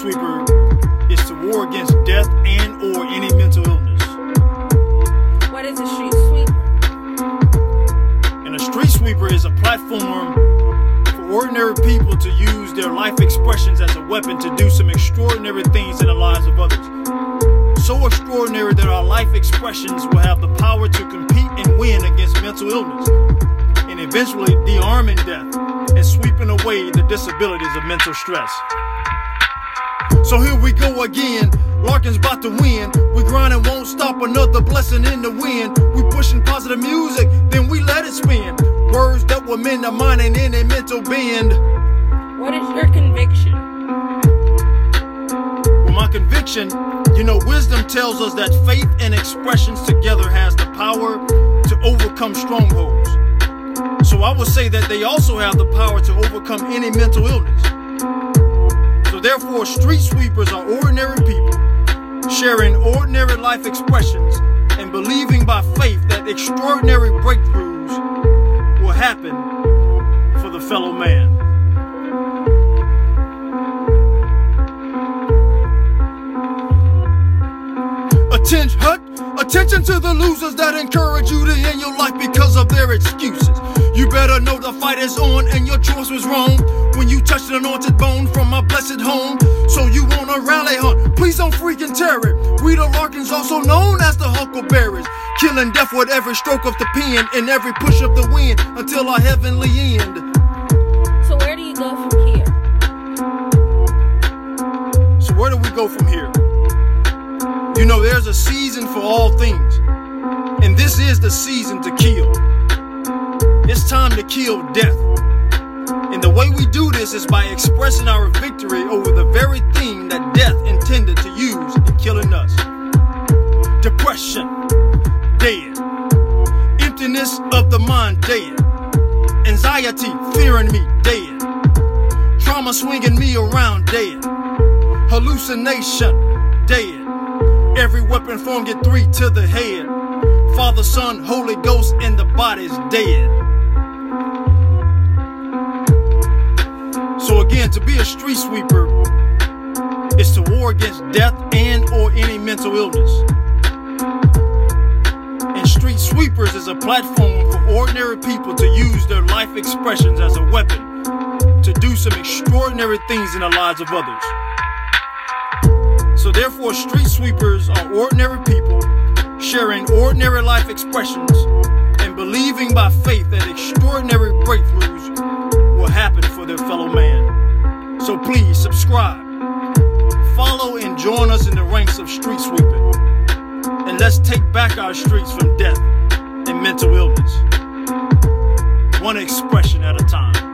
sweeper is to war against death and or any mental illness. What is a street sweeper? And a street sweeper is a platform for ordinary people to use their life expressions as a weapon to do some extraordinary things in the lives of others. So extraordinary that our life expressions will have the power to compete and win against mental illness and eventually dearming death and sweeping away the disabilities of mental stress. So here we go again. Larkin's about to win. We grind and won't stop. Another blessing in the wind. We pushing positive music, then we let it spin. Words that were meant to mind and in a mental bend. What is your conviction? Well, my conviction, you know, wisdom tells us that faith and expressions together has the power to overcome strongholds. So I would say that they also have the power to overcome any mental illness. Therefore, street sweepers are ordinary people sharing ordinary life expressions and believing by faith that extraordinary breakthroughs will happen for the fellow man. Attention, to the losers that encourage you to end your life because of their excuses. You better know the fight is on and your choice was wrong when you touched an anointed bone from my blessed home. So you want a rally hunt? Please don't freaking tear it. We the Larkins, also known as the Huckleberries, killing death with every stroke of the pen and every push of the wind until our heavenly end. So where do you go from here? So where do we go from here? You know, there's a season for all things, and this is the season to kill. It's time to kill death. And the way we do this is by expressing our victory over the very thing that death intended to use in killing us. Depression, dead. Emptiness of the mind, dead. Anxiety, fearing me, dead. Trauma swinging me around, dead. Hallucination, dead. Every weapon formed get three to the head. Father, Son, Holy Ghost, and the body's dead. So again, to be a street sweeper is to war against death and or any mental illness. And street sweepers is a platform for ordinary people to use their life expressions as a weapon to do some extraordinary things in the lives of others. So therefore, street sweepers are ordinary people sharing ordinary life expressions and believing by faith that extraordinary breakthroughs will happen for their fellow man. So please subscribe, follow, and join us in the ranks of street sweeping. And let's take back our streets from death and mental illness, one expression at a time.